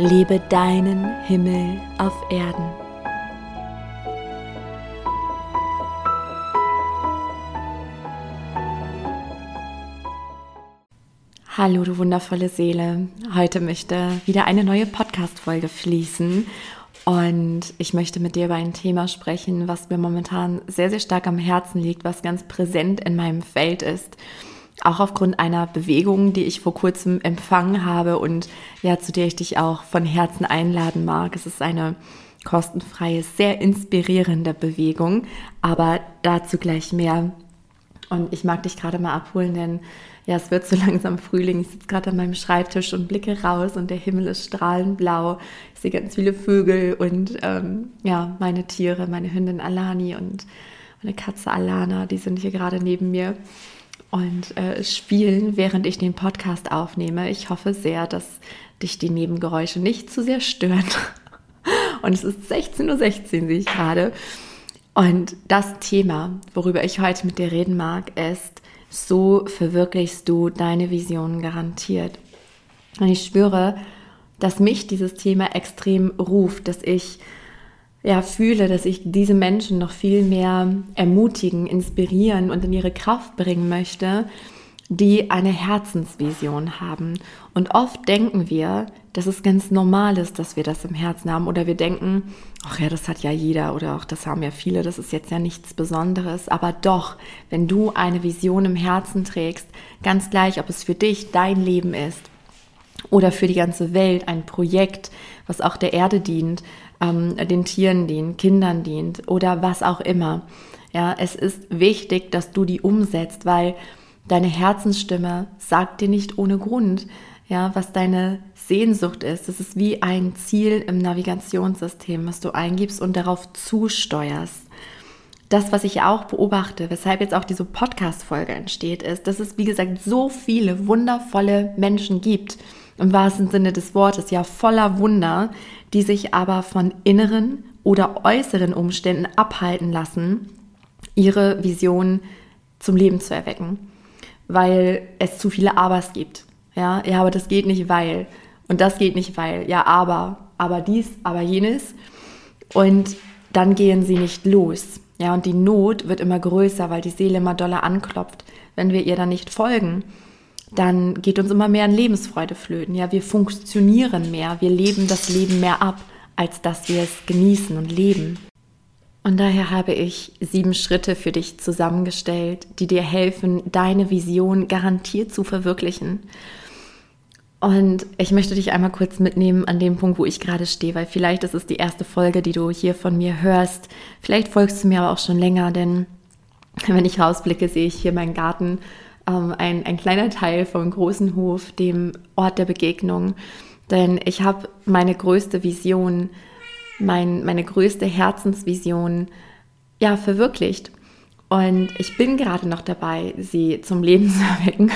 Lebe deinen Himmel auf Erden. Hallo, du wundervolle Seele. Heute möchte wieder eine neue Podcast-Folge fließen. Und ich möchte mit dir über ein Thema sprechen, was mir momentan sehr, sehr stark am Herzen liegt, was ganz präsent in meinem Feld ist auch aufgrund einer Bewegung, die ich vor kurzem empfangen habe und ja, zu der ich dich auch von Herzen einladen mag. Es ist eine kostenfreie, sehr inspirierende Bewegung, aber dazu gleich mehr. Und ich mag dich gerade mal abholen, denn ja, es wird so langsam Frühling. Ich sitze gerade an meinem Schreibtisch und blicke raus und der Himmel ist strahlend blau. Ich sehe ganz viele Vögel und ähm, ja, meine Tiere, meine Hündin Alani und meine Katze Alana, die sind hier gerade neben mir und äh, spielen, während ich den Podcast aufnehme. Ich hoffe sehr, dass dich die Nebengeräusche nicht zu sehr stören. Und es ist 16.16 Uhr, 16, sehe ich gerade. Und das Thema, worüber ich heute mit dir reden mag, ist, so verwirklichst du deine Visionen garantiert. Und ich spüre, dass mich dieses Thema extrem ruft, dass ich ja, fühle, dass ich diese Menschen noch viel mehr ermutigen, inspirieren und in ihre Kraft bringen möchte, die eine Herzensvision haben. Und oft denken wir, dass es ganz normal ist, dass wir das im Herzen haben. Oder wir denken, ach ja, das hat ja jeder oder auch das haben ja viele, das ist jetzt ja nichts Besonderes. Aber doch, wenn du eine Vision im Herzen trägst, ganz gleich, ob es für dich dein Leben ist oder für die ganze Welt ein Projekt, was auch der Erde dient, ähm, den Tieren dient, Kindern dient oder was auch immer. Ja, es ist wichtig, dass du die umsetzt, weil deine Herzensstimme sagt dir nicht ohne Grund, ja, was deine Sehnsucht ist. Das ist wie ein Ziel im Navigationssystem, was du eingibst und darauf zusteuerst. Das, was ich auch beobachte, weshalb jetzt auch diese Podcast-Folge entsteht, ist, dass es, wie gesagt, so viele wundervolle Menschen gibt, im wahrsten Sinne des Wortes, ja voller Wunder, die sich aber von inneren oder äußeren Umständen abhalten lassen, ihre Vision zum Leben zu erwecken, weil es zu viele Abers gibt. Ja, ja, aber das geht nicht, weil und das geht nicht, weil ja, aber, aber dies, aber jenes und dann gehen sie nicht los. Ja, und die Not wird immer größer, weil die Seele immer doller anklopft, wenn wir ihr dann nicht folgen dann geht uns immer mehr an Lebensfreude flöten. Ja, wir funktionieren mehr, wir leben das Leben mehr ab, als dass wir es genießen und leben. Und daher habe ich sieben Schritte für dich zusammengestellt, die dir helfen, deine Vision garantiert zu verwirklichen. Und ich möchte dich einmal kurz mitnehmen an dem Punkt, wo ich gerade stehe, weil vielleicht ist es die erste Folge, die du hier von mir hörst. Vielleicht folgst du mir aber auch schon länger, denn wenn ich rausblicke, sehe ich hier meinen Garten ähm, ein, ein kleiner Teil vom großen Hof, dem Ort der Begegnung. Denn ich habe meine größte Vision, mein, meine größte Herzensvision ja verwirklicht. Und ich bin gerade noch dabei, sie zum Leben zu erwecken.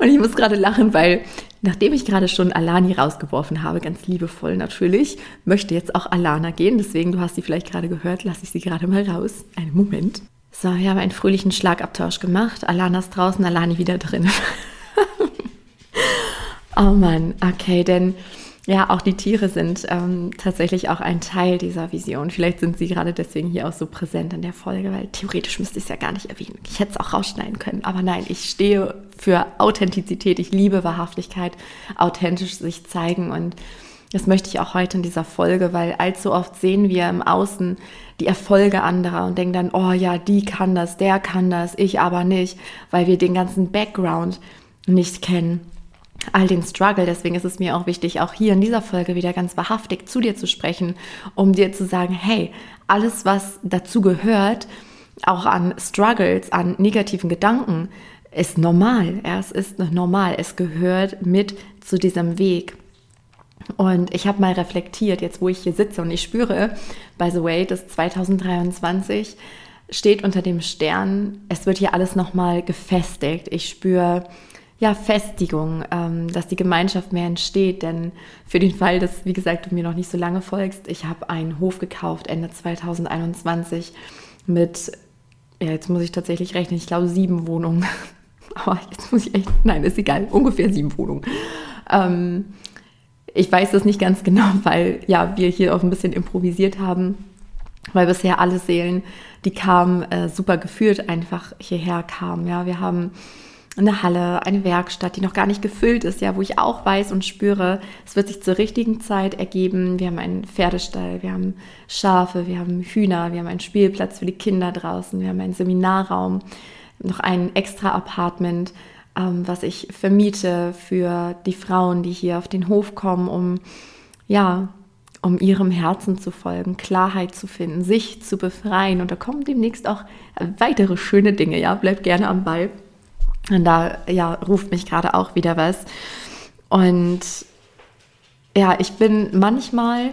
Und ich muss gerade lachen, weil nachdem ich gerade schon Alani rausgeworfen habe, ganz liebevoll natürlich, möchte jetzt auch Alana gehen. Deswegen, du hast sie vielleicht gerade gehört, lasse ich sie gerade mal raus. Einen Moment. So, wir haben einen fröhlichen Schlagabtausch gemacht. Alana ist draußen, Alani wieder drin. oh Mann, okay, denn ja, auch die Tiere sind ähm, tatsächlich auch ein Teil dieser Vision. Vielleicht sind sie gerade deswegen hier auch so präsent in der Folge, weil theoretisch müsste ich es ja gar nicht erwähnen. Ich hätte es auch rausschneiden können. Aber nein, ich stehe für Authentizität. Ich liebe Wahrhaftigkeit, authentisch sich zeigen und das möchte ich auch heute in dieser Folge, weil allzu oft sehen wir im Außen die Erfolge anderer und denken dann, oh ja, die kann das, der kann das, ich aber nicht, weil wir den ganzen Background nicht kennen. All den Struggle. Deswegen ist es mir auch wichtig, auch hier in dieser Folge wieder ganz wahrhaftig zu dir zu sprechen, um dir zu sagen, hey, alles, was dazu gehört, auch an Struggles, an negativen Gedanken, ist normal. Ja, es ist normal. Es gehört mit zu diesem Weg. Und ich habe mal reflektiert, jetzt wo ich hier sitze und ich spüre, by the way, das 2023 steht unter dem Stern, es wird hier alles nochmal gefestigt. Ich spüre ja, Festigung, ähm, dass die Gemeinschaft mehr entsteht. Denn für den Fall, dass, wie gesagt, du mir noch nicht so lange folgst, ich habe einen Hof gekauft Ende 2021 mit, ja, jetzt muss ich tatsächlich rechnen, ich glaube sieben Wohnungen. Aber jetzt muss ich echt, nein, ist egal, ungefähr sieben Wohnungen. Ähm, ich weiß das nicht ganz genau, weil ja, wir hier auch ein bisschen improvisiert haben, weil bisher alle Seelen, die kamen, äh, super gefühlt einfach hierher kamen. Ja, wir haben eine Halle, eine Werkstatt, die noch gar nicht gefüllt ist, ja, wo ich auch weiß und spüre, es wird sich zur richtigen Zeit ergeben. Wir haben einen Pferdestall, wir haben Schafe, wir haben Hühner, wir haben einen Spielplatz für die Kinder draußen, wir haben einen Seminarraum, noch ein extra Apartment, ähm, was ich vermiete für die Frauen, die hier auf den Hof kommen, um ja, um ihrem Herzen zu folgen, Klarheit zu finden, sich zu befreien. Und da kommen demnächst auch weitere schöne Dinge. Ja, bleibt gerne am Ball. Und da ja, ruft mich gerade auch wieder was. Und ja, ich bin manchmal,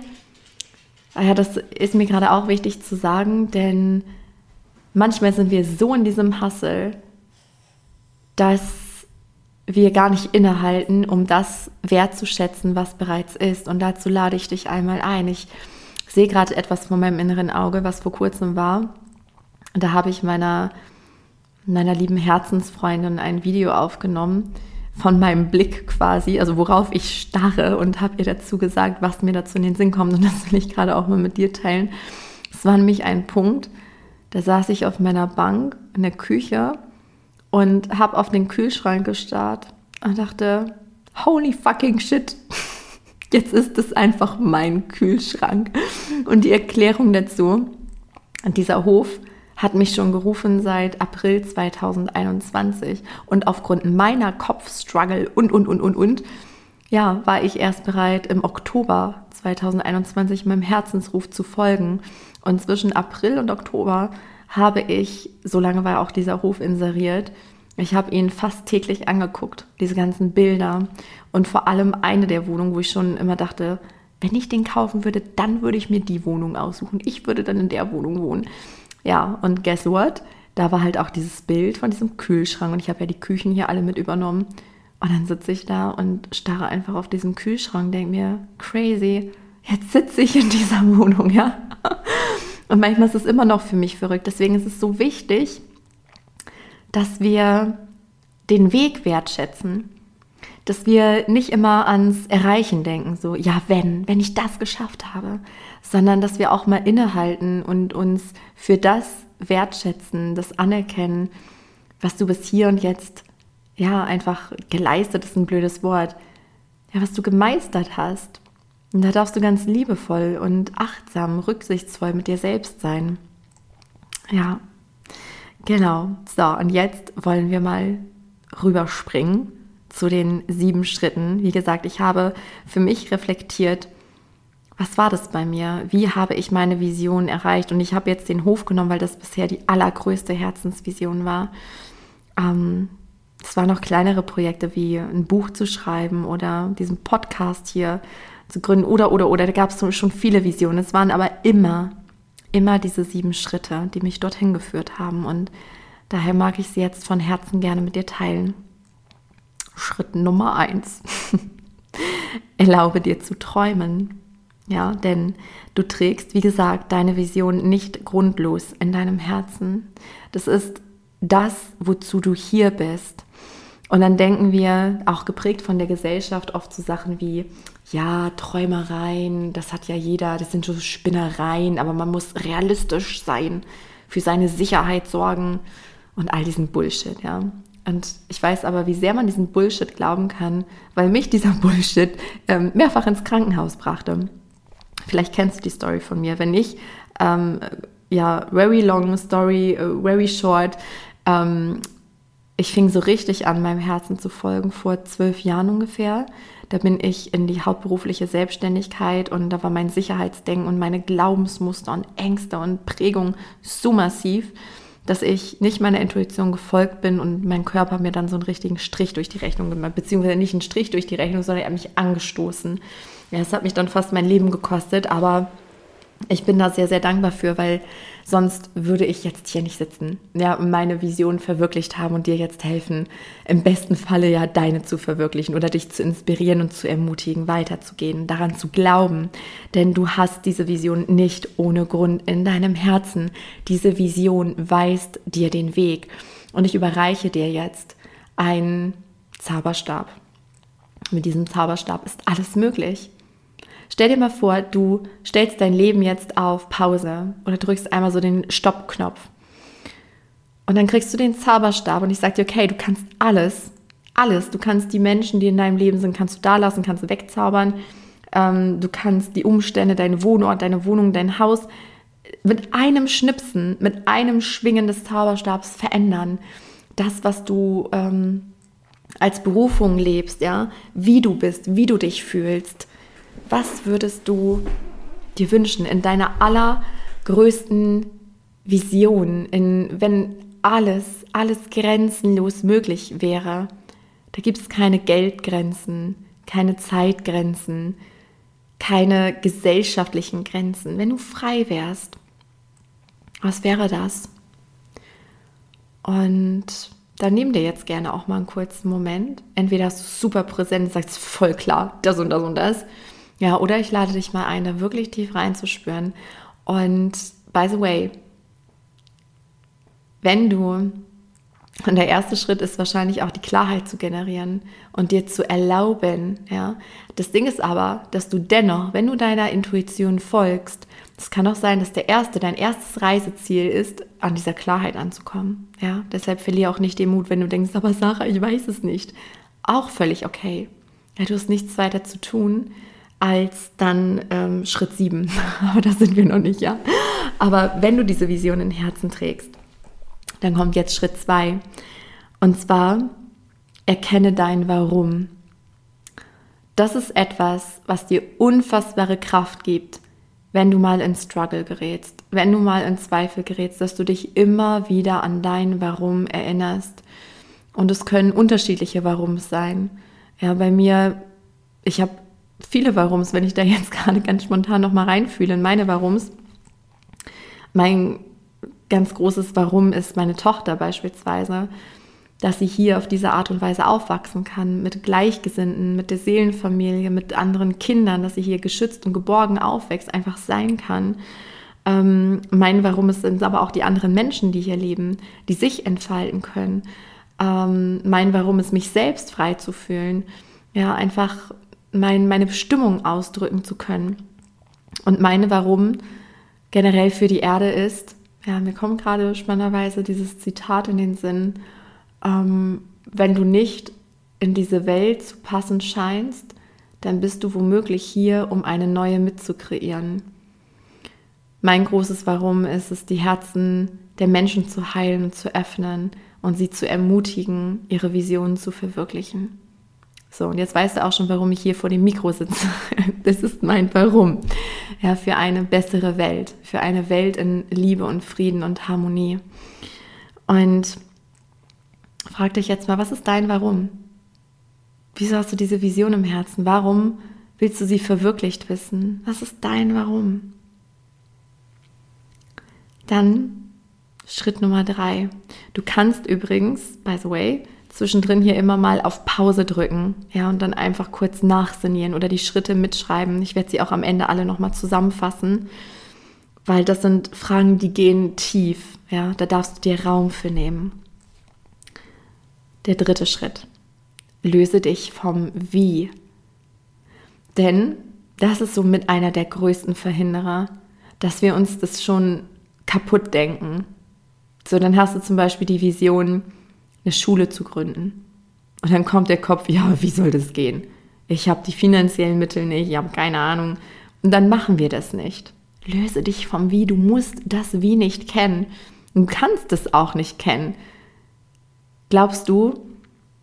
ja, das ist mir gerade auch wichtig zu sagen, denn manchmal sind wir so in diesem Hassel, dass wir gar nicht innehalten, um das wertzuschätzen, was bereits ist. Und dazu lade ich dich einmal ein. Ich sehe gerade etwas von meinem inneren Auge, was vor kurzem war. Da habe ich meiner meiner lieben Herzensfreundin ein Video aufgenommen von meinem Blick quasi, also worauf ich starre und habe ihr dazu gesagt, was mir dazu in den Sinn kommt und das will ich gerade auch mal mit dir teilen. Es war nämlich ein Punkt, da saß ich auf meiner Bank in der Küche und habe auf den Kühlschrank gestarrt und dachte, holy fucking shit, jetzt ist es einfach mein Kühlschrank. Und die Erklärung dazu, dieser Hof hat mich schon gerufen seit April 2021 und aufgrund meiner Kopfstruggle und, und, und, und, und, ja, war ich erst bereit, im Oktober 2021 meinem Herzensruf zu folgen. Und zwischen April und Oktober habe ich, so lange war auch dieser Hof inseriert, ich habe ihn fast täglich angeguckt, diese ganzen Bilder und vor allem eine der Wohnungen, wo ich schon immer dachte, wenn ich den kaufen würde, dann würde ich mir die Wohnung aussuchen. Ich würde dann in der Wohnung wohnen. Ja, und guess what? Da war halt auch dieses Bild von diesem Kühlschrank und ich habe ja die Küchen hier alle mit übernommen. Und dann sitze ich da und starre einfach auf diesen Kühlschrank, denke mir, crazy, jetzt sitze ich in dieser Wohnung, ja. Und manchmal ist es immer noch für mich verrückt. Deswegen ist es so wichtig, dass wir den Weg wertschätzen, dass wir nicht immer ans Erreichen denken, so, ja, wenn, wenn ich das geschafft habe, sondern dass wir auch mal innehalten und uns für das wertschätzen, das anerkennen, was du bis hier und jetzt, ja, einfach geleistet ist ein blödes Wort, ja, was du gemeistert hast. Und da darfst du ganz liebevoll und achtsam, rücksichtsvoll mit dir selbst sein. Ja, genau. So, und jetzt wollen wir mal rüberspringen zu den sieben Schritten. Wie gesagt, ich habe für mich reflektiert, was war das bei mir? Wie habe ich meine Vision erreicht? Und ich habe jetzt den Hof genommen, weil das bisher die allergrößte Herzensvision war. Ähm, es waren noch kleinere Projekte wie ein Buch zu schreiben oder diesen Podcast hier zu gründen oder, oder, oder. Da gab es schon viele Visionen. Es waren aber immer, immer diese sieben Schritte, die mich dorthin geführt haben. Und daher mag ich sie jetzt von Herzen gerne mit dir teilen. Schritt Nummer eins. Erlaube dir zu träumen. Ja, denn du trägst, wie gesagt, deine Vision nicht grundlos in deinem Herzen. Das ist das, wozu du hier bist. Und dann denken wir, auch geprägt von der Gesellschaft, oft so Sachen wie, ja, Träumereien, das hat ja jeder, das sind so Spinnereien, aber man muss realistisch sein, für seine Sicherheit sorgen und all diesen Bullshit, ja. Und ich weiß aber, wie sehr man diesen Bullshit glauben kann, weil mich dieser Bullshit ähm, mehrfach ins Krankenhaus brachte. Vielleicht kennst du die Story von mir. Wenn nicht, ähm, ja, very long story, uh, very short. Ähm, ich fing so richtig an, meinem Herzen zu folgen vor zwölf Jahren ungefähr. Da bin ich in die hauptberufliche Selbstständigkeit und da war mein Sicherheitsdenken und meine Glaubensmuster und Ängste und Prägung so massiv, dass ich nicht meiner Intuition gefolgt bin und mein Körper mir dann so einen richtigen Strich durch die Rechnung gemacht, beziehungsweise nicht einen Strich durch die Rechnung, sondern er hat mich angestoßen ja, es hat mich dann fast mein Leben gekostet, aber ich bin da sehr, sehr dankbar für, weil sonst würde ich jetzt hier nicht sitzen, ja, meine Vision verwirklicht haben und dir jetzt helfen, im besten Falle ja deine zu verwirklichen oder dich zu inspirieren und zu ermutigen, weiterzugehen, daran zu glauben, denn du hast diese Vision nicht ohne Grund in deinem Herzen. Diese Vision weist dir den Weg und ich überreiche dir jetzt einen Zauberstab. Mit diesem Zauberstab ist alles möglich. Stell dir mal vor, du stellst dein Leben jetzt auf Pause oder drückst einmal so den Stoppknopf. Und dann kriegst du den Zauberstab und ich sage dir, okay, du kannst alles, alles. Du kannst die Menschen, die in deinem Leben sind, kannst du da lassen, kannst du wegzaubern. Ähm, du kannst die Umstände, deinen Wohnort, deine Wohnung, dein Haus mit einem Schnipsen, mit einem Schwingen des Zauberstabs verändern. Das, was du ähm, als Berufung lebst, ja, wie du bist, wie du dich fühlst, was würdest du dir wünschen in deiner allergrößten Vision, in, wenn alles, alles grenzenlos möglich wäre? Da gibt es keine Geldgrenzen, keine Zeitgrenzen, keine gesellschaftlichen Grenzen. Wenn du frei wärst, was wäre das? Und dann nimm dir jetzt gerne auch mal einen kurzen Moment. Entweder hast du super präsent sagst voll klar, das und das und das. Ja, oder ich lade dich mal ein, da wirklich tief reinzuspüren. Und by the way, wenn du, und der erste Schritt ist wahrscheinlich auch die Klarheit zu generieren und dir zu erlauben, ja. Das Ding ist aber, dass du dennoch, wenn du deiner Intuition folgst, es kann auch sein, dass der erste, dein erstes Reiseziel ist, an dieser Klarheit anzukommen, ja. Deshalb verliere auch nicht den Mut, wenn du denkst, aber Sarah, ich weiß es nicht. Auch völlig okay. Ja, du hast nichts weiter zu tun, als dann ähm, Schritt 7. Aber da sind wir noch nicht, ja. Aber wenn du diese Vision in Herzen trägst, dann kommt jetzt Schritt 2. Und zwar erkenne dein Warum. Das ist etwas, was dir unfassbare Kraft gibt, wenn du mal in Struggle gerätst, wenn du mal in Zweifel gerätst, dass du dich immer wieder an dein Warum erinnerst. Und es können unterschiedliche Warums sein. Ja, bei mir, ich habe viele Warums, wenn ich da jetzt gerade ganz spontan noch mal reinfühle in meine Warums. Mein ganz großes Warum ist meine Tochter beispielsweise, dass sie hier auf diese Art und Weise aufwachsen kann, mit Gleichgesinnten, mit der Seelenfamilie, mit anderen Kindern, dass sie hier geschützt und geborgen aufwächst, einfach sein kann. Ähm, mein Warum sind aber auch die anderen Menschen, die hier leben, die sich entfalten können. Ähm, mein Warum ist, mich selbst frei zu fühlen. Ja, einfach mein, meine Bestimmung ausdrücken zu können. Und meine Warum generell für die Erde ist, ja, mir kommt gerade spannenderweise dieses Zitat in den Sinn, ähm, wenn du nicht in diese Welt zu passen scheinst, dann bist du womöglich hier, um eine neue mitzukreieren. Mein großes Warum ist es, die Herzen der Menschen zu heilen und zu öffnen und sie zu ermutigen, ihre Visionen zu verwirklichen. So, und jetzt weißt du auch schon, warum ich hier vor dem Mikro sitze. Das ist mein Warum. Ja, für eine bessere Welt, für eine Welt in Liebe und Frieden und Harmonie. Und frag dich jetzt mal, was ist dein Warum? Wieso hast du diese Vision im Herzen? Warum willst du sie verwirklicht wissen? Was ist dein Warum? Dann Schritt Nummer drei. Du kannst übrigens, by the way, zwischendrin hier immer mal auf Pause drücken, ja, und dann einfach kurz nachsinieren oder die Schritte mitschreiben. Ich werde sie auch am Ende alle nochmal zusammenfassen, weil das sind Fragen, die gehen tief, ja, da darfst du dir Raum für nehmen. Der dritte Schritt. Löse dich vom Wie. Denn das ist somit einer der größten Verhinderer, dass wir uns das schon kaputt denken. So, dann hast du zum Beispiel die Vision, eine Schule zu gründen. Und dann kommt der Kopf, ja, wie soll das gehen? Ich habe die finanziellen Mittel nicht, ich habe keine Ahnung. Und dann machen wir das nicht. Löse dich vom Wie. Du musst das Wie nicht kennen. Du kannst es auch nicht kennen. Glaubst du,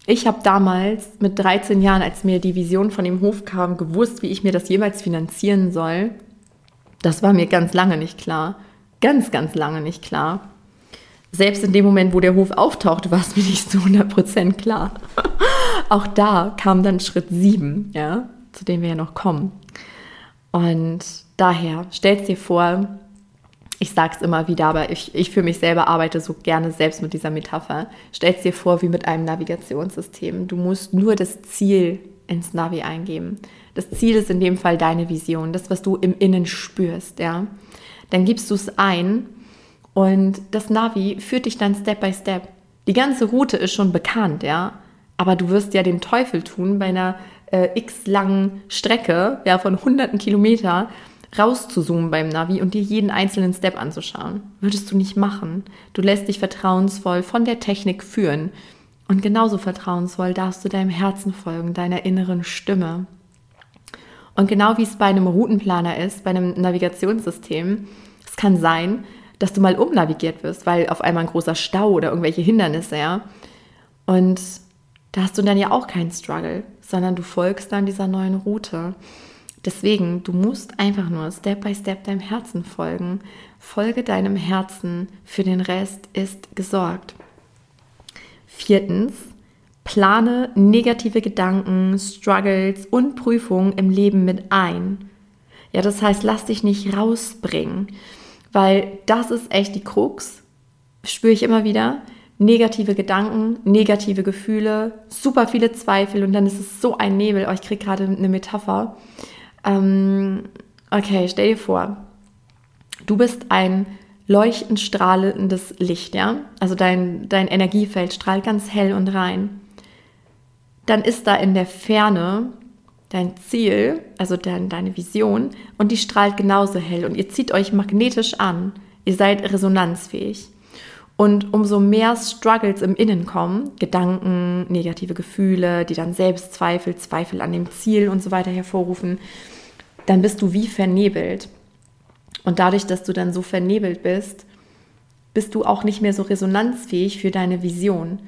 ich habe damals mit 13 Jahren, als mir die Vision von dem Hof kam, gewusst, wie ich mir das jemals finanzieren soll? Das war mir ganz lange nicht klar. Ganz, ganz lange nicht klar selbst in dem Moment, wo der Hof auftauchte, war es mir nicht zu 100% klar. Auch da kam dann Schritt 7, ja, zu dem wir ja noch kommen. Und daher, stell's dir vor, ich sage es immer wieder, aber ich, ich für mich selber arbeite so gerne selbst mit dieser Metapher. Stell's dir vor wie mit einem Navigationssystem. Du musst nur das Ziel ins Navi eingeben. Das Ziel ist in dem Fall deine Vision, das, was du im Innen spürst, ja. Dann gibst du es ein und das Navi führt dich dann Step by Step. Die ganze Route ist schon bekannt, ja. Aber du wirst ja den Teufel tun, bei einer äh, x langen Strecke, ja, von hunderten Kilometer, rauszuzoomen beim Navi und dir jeden einzelnen Step anzuschauen. Würdest du nicht machen. Du lässt dich vertrauensvoll von der Technik führen. Und genauso vertrauensvoll darfst du deinem Herzen folgen, deiner inneren Stimme. Und genau wie es bei einem Routenplaner ist, bei einem Navigationssystem, es kann sein, dass du mal umnavigiert wirst, weil auf einmal ein großer Stau oder irgendwelche Hindernisse, ja. Und da hast du dann ja auch keinen Struggle, sondern du folgst dann dieser neuen Route. Deswegen, du musst einfach nur Step by Step deinem Herzen folgen. Folge deinem Herzen, für den Rest ist gesorgt. Viertens, plane negative Gedanken, Struggles und Prüfungen im Leben mit ein. Ja, das heißt, lass dich nicht rausbringen, weil das ist echt die Krux, spüre ich immer wieder. Negative Gedanken, negative Gefühle, super viele Zweifel und dann ist es so ein Nebel. Oh, ich kriege gerade eine Metapher. Ähm, okay, stell dir vor, du bist ein leuchtend strahlendes Licht, ja? Also dein, dein Energiefeld strahlt ganz hell und rein. Dann ist da in der Ferne dein Ziel, also dein, deine Vision, und die strahlt genauso hell und ihr zieht euch magnetisch an. Ihr seid resonanzfähig. Und umso mehr Struggles im Innen kommen, Gedanken, negative Gefühle, die dann Selbstzweifel, Zweifel an dem Ziel und so weiter hervorrufen, dann bist du wie vernebelt. Und dadurch, dass du dann so vernebelt bist, bist du auch nicht mehr so resonanzfähig für deine Vision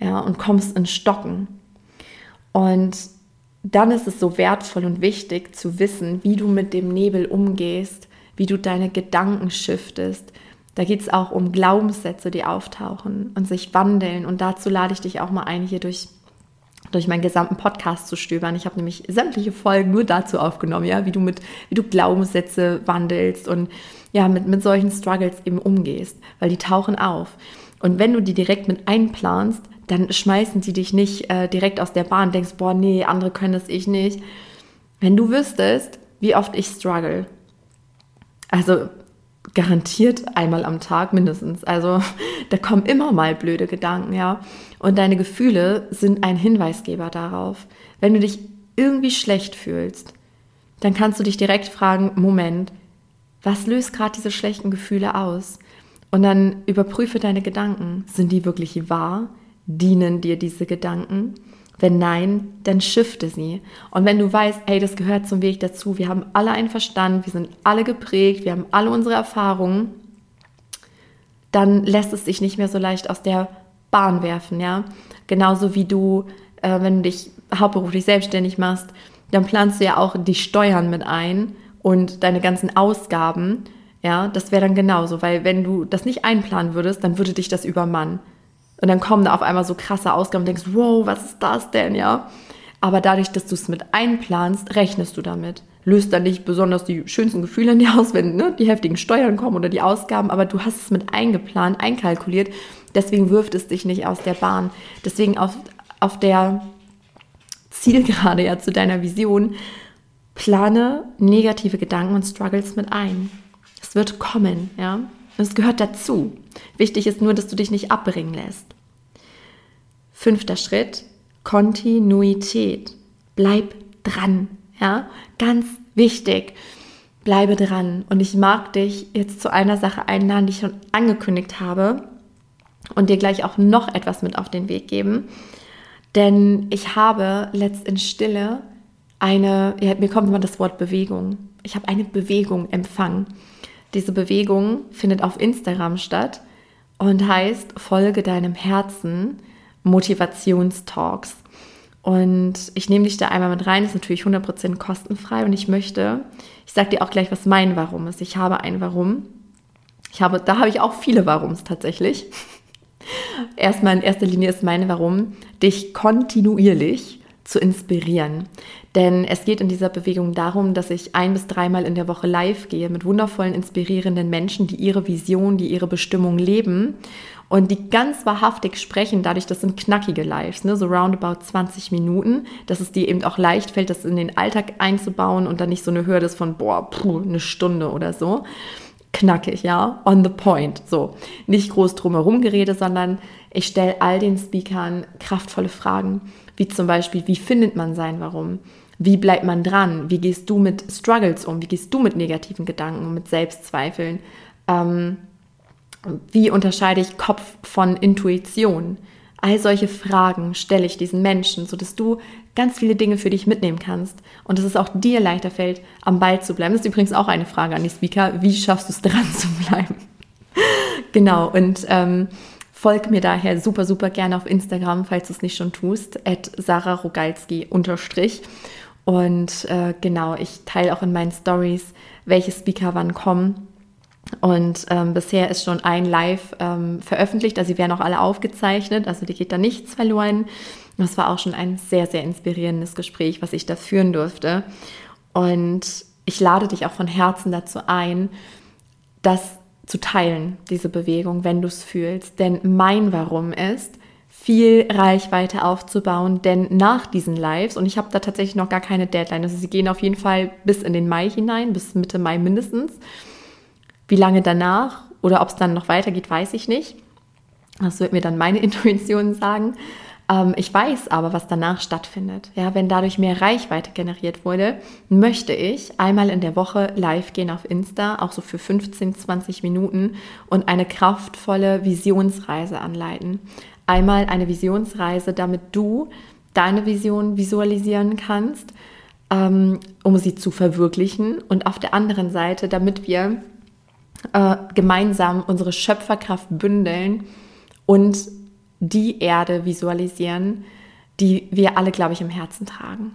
ja, und kommst in Stocken. Und dann ist es so wertvoll und wichtig zu wissen, wie du mit dem Nebel umgehst, wie du deine Gedanken shiftest, da geht es auch um Glaubenssätze, die auftauchen und sich wandeln. Und dazu lade ich dich auch mal ein, hier durch, durch meinen gesamten Podcast zu stöbern. Ich habe nämlich sämtliche Folgen nur dazu aufgenommen, ja, wie du mit, wie du Glaubenssätze wandelst und ja, mit, mit solchen Struggles eben umgehst, weil die tauchen auf. Und wenn du die direkt mit einplanst, dann schmeißen die dich nicht äh, direkt aus der Bahn, denkst, boah, nee, andere können es, ich nicht. Wenn du wüsstest, wie oft ich struggle, also garantiert einmal am Tag mindestens. Also da kommen immer mal blöde Gedanken, ja. Und deine Gefühle sind ein Hinweisgeber darauf. Wenn du dich irgendwie schlecht fühlst, dann kannst du dich direkt fragen, Moment, was löst gerade diese schlechten Gefühle aus? Und dann überprüfe deine Gedanken. Sind die wirklich wahr? Dienen dir diese Gedanken? Wenn nein, dann shifte sie. Und wenn du weißt, hey, das gehört zum Weg dazu, wir haben alle einen Verstand, wir sind alle geprägt, wir haben alle unsere Erfahrungen, dann lässt es dich nicht mehr so leicht aus der Bahn werfen, ja. Genauso wie du, äh, wenn du dich hauptberuflich selbstständig machst, dann planst du ja auch die Steuern mit ein und deine ganzen Ausgaben, ja, das wäre dann genauso, weil wenn du das nicht einplanen würdest, dann würde dich das übermannen. Und dann kommen da auf einmal so krasse Ausgaben und denkst, wow, was ist das denn, ja? Aber dadurch, dass du es mit einplanst, rechnest du damit. Löst dann nicht besonders die schönsten Gefühle in dir aus, wenn ne, die heftigen Steuern kommen oder die Ausgaben, aber du hast es mit eingeplant, einkalkuliert. Deswegen wirft es dich nicht aus der Bahn. Deswegen auf, auf der Zielgerade ja zu deiner Vision, plane negative Gedanken und Struggles mit ein. Es wird kommen, ja. Es gehört dazu. Wichtig ist nur, dass du dich nicht abbringen lässt. Fünfter Schritt, Kontinuität. Bleib dran, ja? Ganz wichtig. Bleibe dran. Und ich mag dich jetzt zu einer Sache einladen, die ich schon angekündigt habe und dir gleich auch noch etwas mit auf den Weg geben. Denn ich habe letzt in Stille eine, ja, mir kommt immer das Wort Bewegung. Ich habe eine Bewegung empfangen. Diese Bewegung findet auf Instagram statt und heißt Folge deinem Herzen Motivationstalks. Und ich nehme dich da einmal mit rein, ist natürlich 100% kostenfrei und ich möchte, ich sage dir auch gleich, was mein Warum ist. Ich habe ein Warum. Ich habe, da habe ich auch viele Warums tatsächlich. Erstmal in erster Linie ist mein Warum, dich kontinuierlich zu inspirieren. Denn es geht in dieser Bewegung darum, dass ich ein bis dreimal in der Woche live gehe mit wundervollen, inspirierenden Menschen, die ihre Vision, die ihre Bestimmung leben und die ganz wahrhaftig sprechen, dadurch, das sind knackige Lives, ne, so roundabout 20 Minuten, dass es dir eben auch leicht fällt, das in den Alltag einzubauen und dann nicht so eine Hürde ist von, boah, puh, eine Stunde oder so. Knackig, ja, on the point, so. Nicht groß drumherum gerede, sondern ich stelle all den Speakern kraftvolle Fragen wie zum Beispiel, wie findet man sein Warum? Wie bleibt man dran? Wie gehst du mit Struggles um? Wie gehst du mit negativen Gedanken, mit Selbstzweifeln? Ähm, wie unterscheide ich Kopf von Intuition? All solche Fragen stelle ich diesen Menschen, sodass du ganz viele Dinge für dich mitnehmen kannst und dass es auch dir leichter fällt, am Ball zu bleiben. Das ist übrigens auch eine Frage an die Speaker. Wie schaffst du es, dran zu bleiben? genau, und ähm, Folg mir daher super, super gerne auf Instagram, falls du es nicht schon tust, at Sarah Rogalski unterstrich. Und äh, genau, ich teile auch in meinen Stories, welche Speaker wann kommen. Und ähm, bisher ist schon ein Live ähm, veröffentlicht, also sie werden auch alle aufgezeichnet, also die geht da nichts verloren. Das war auch schon ein sehr, sehr inspirierendes Gespräch, was ich da führen durfte. Und ich lade dich auch von Herzen dazu ein, dass zu teilen, diese Bewegung, wenn du es fühlst. Denn mein Warum ist, viel Reichweite aufzubauen, denn nach diesen Lives, und ich habe da tatsächlich noch gar keine Deadline, also sie gehen auf jeden Fall bis in den Mai hinein, bis Mitte Mai mindestens. Wie lange danach oder ob es dann noch weitergeht, weiß ich nicht. Das wird mir dann meine Intuition sagen. Ähm, ich weiß aber, was danach stattfindet. Ja, wenn dadurch mehr Reichweite generiert wurde, möchte ich einmal in der Woche live gehen auf Insta, auch so für 15, 20 Minuten und eine kraftvolle Visionsreise anleiten. Einmal eine Visionsreise, damit du deine Vision visualisieren kannst, ähm, um sie zu verwirklichen. Und auf der anderen Seite, damit wir äh, gemeinsam unsere Schöpferkraft bündeln und die Erde visualisieren, die wir alle, glaube ich, im Herzen tragen.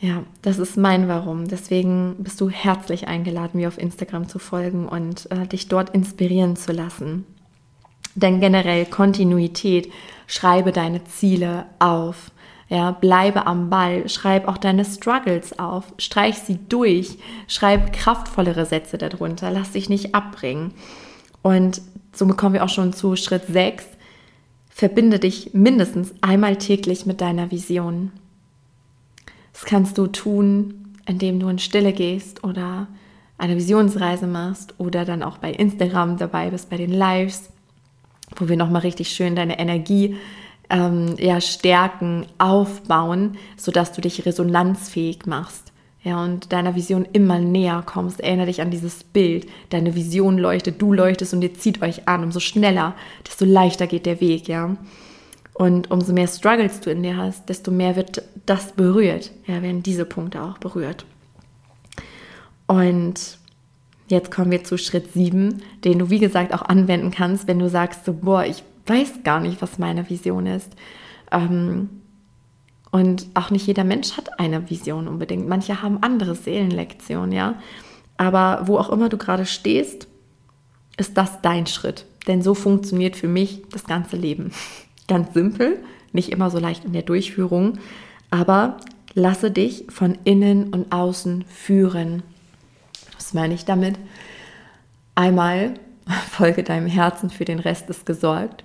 Ja, das ist mein Warum. Deswegen bist du herzlich eingeladen, mir auf Instagram zu folgen und äh, dich dort inspirieren zu lassen. Denn generell Kontinuität, schreibe deine Ziele auf. Ja, bleibe am Ball, schreib auch deine Struggles auf, streich sie durch, schreib kraftvollere Sätze darunter, lass dich nicht abbringen. Und somit kommen wir auch schon zu Schritt 6. Verbinde dich mindestens einmal täglich mit deiner Vision. Das kannst du tun, indem du in Stille gehst oder eine Visionsreise machst oder dann auch bei Instagram dabei bist, bei den Lives, wo wir nochmal richtig schön deine Energie ähm, ja, stärken, aufbauen, sodass du dich resonanzfähig machst ja, und deiner Vision immer näher kommst. Erinnere dich an dieses Bild. Deine Vision leuchtet, du leuchtest und ihr zieht euch an. Umso schneller, desto leichter geht der Weg, ja. Und umso mehr Struggles du in dir hast, desto mehr wird das berührt. Ja, werden diese Punkte auch berührt. Und jetzt kommen wir zu Schritt 7, den du, wie gesagt, auch anwenden kannst, wenn du sagst, so, boah, ich weiß gar nicht, was meine Vision ist. Ähm, und auch nicht jeder Mensch hat eine Vision unbedingt. Manche haben andere Seelenlektionen, ja. Aber wo auch immer du gerade stehst, ist das dein Schritt. Denn so funktioniert für mich das ganze Leben. Ganz simpel, nicht immer so leicht in der Durchführung, aber lasse dich von innen und außen führen. Was meine ich damit? Einmal folge deinem Herzen, für den Rest ist gesorgt.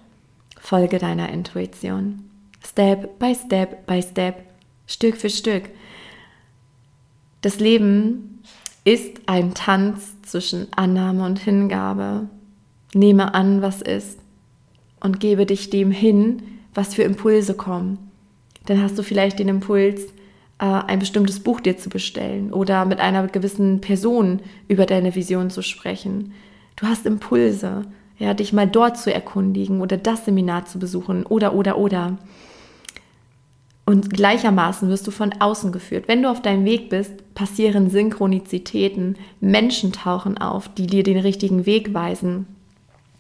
Folge deiner Intuition. Step by Step by Step, Stück für Stück. Das Leben ist ein Tanz zwischen Annahme und Hingabe. Nehme an, was ist und gebe dich dem hin, was für Impulse kommen. Dann hast du vielleicht den Impuls, äh, ein bestimmtes Buch dir zu bestellen oder mit einer gewissen Person über deine Vision zu sprechen. Du hast Impulse, ja, dich mal dort zu erkundigen oder das Seminar zu besuchen oder oder oder. Und gleichermaßen wirst du von außen geführt. Wenn du auf deinem Weg bist, passieren Synchronizitäten, Menschen tauchen auf, die dir den richtigen Weg weisen.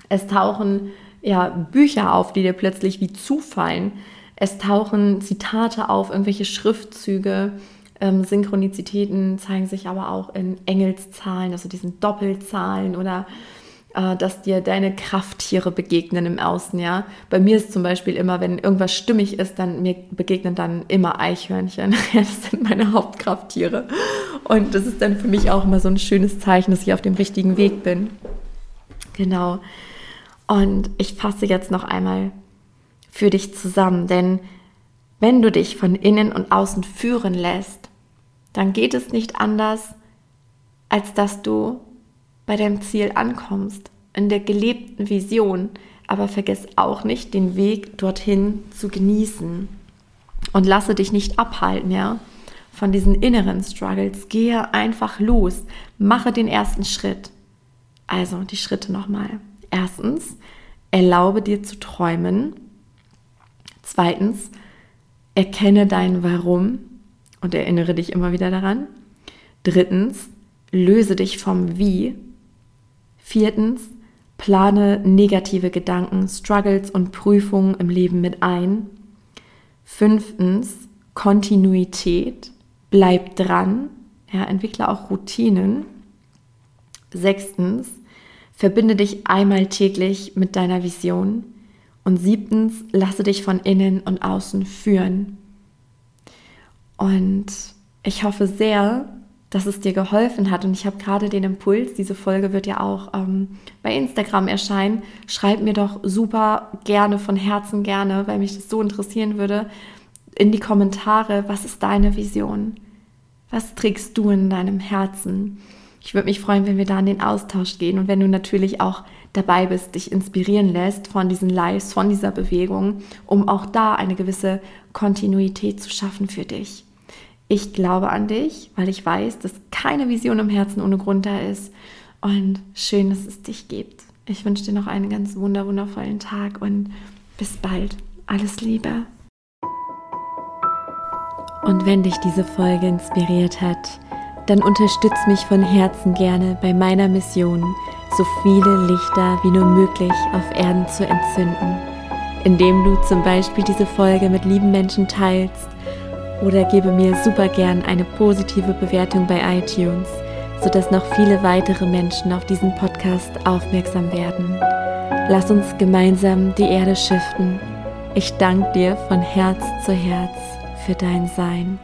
Es tauchen ja, Bücher auf, die dir plötzlich wie zufallen. Es tauchen Zitate auf, irgendwelche Schriftzüge. Ähm, Synchronizitäten zeigen sich aber auch in Engelszahlen, also diesen Doppelzahlen oder dass dir deine Krafttiere begegnen im Außen, ja. Bei mir ist zum Beispiel immer, wenn irgendwas stimmig ist, dann mir begegnen dann immer Eichhörnchen. das sind meine Hauptkrafttiere. Und das ist dann für mich auch immer so ein schönes Zeichen, dass ich auf dem richtigen Weg bin. Genau. Und ich fasse jetzt noch einmal für dich zusammen, denn wenn du dich von innen und außen führen lässt, dann geht es nicht anders, als dass du bei deinem Ziel ankommst, in der gelebten Vision. Aber vergiss auch nicht, den Weg dorthin zu genießen. Und lasse dich nicht abhalten, ja, von diesen inneren Struggles. Gehe einfach los. Mache den ersten Schritt. Also die Schritte nochmal. Erstens, erlaube dir zu träumen. Zweitens, erkenne dein Warum und erinnere dich immer wieder daran. Drittens, löse dich vom Wie. Viertens, plane negative Gedanken, Struggles und Prüfungen im Leben mit ein. Fünftens, Kontinuität, bleib dran, ja, entwickle auch Routinen. Sechstens, verbinde dich einmal täglich mit deiner Vision. Und siebtens, lasse dich von innen und außen führen. Und ich hoffe sehr, dass es dir geholfen hat. Und ich habe gerade den Impuls, diese Folge wird ja auch ähm, bei Instagram erscheinen. Schreib mir doch super gerne, von Herzen gerne, weil mich das so interessieren würde, in die Kommentare, was ist deine Vision? Was trägst du in deinem Herzen? Ich würde mich freuen, wenn wir da in den Austausch gehen und wenn du natürlich auch dabei bist, dich inspirieren lässt von diesen Lives, von dieser Bewegung, um auch da eine gewisse Kontinuität zu schaffen für dich. Ich glaube an dich, weil ich weiß, dass keine Vision im Herzen ohne Grund da ist. Und schön, dass es dich gibt. Ich wünsche dir noch einen ganz wundervollen Tag und bis bald. Alles Liebe. Und wenn dich diese Folge inspiriert hat, dann unterstütz mich von Herzen gerne bei meiner Mission, so viele Lichter wie nur möglich auf Erden zu entzünden, indem du zum Beispiel diese Folge mit lieben Menschen teilst oder gebe mir super gern eine positive Bewertung bei iTunes, sodass noch viele weitere Menschen auf diesen Podcast aufmerksam werden. Lass uns gemeinsam die Erde schiften. Ich danke dir von Herz zu Herz für dein Sein.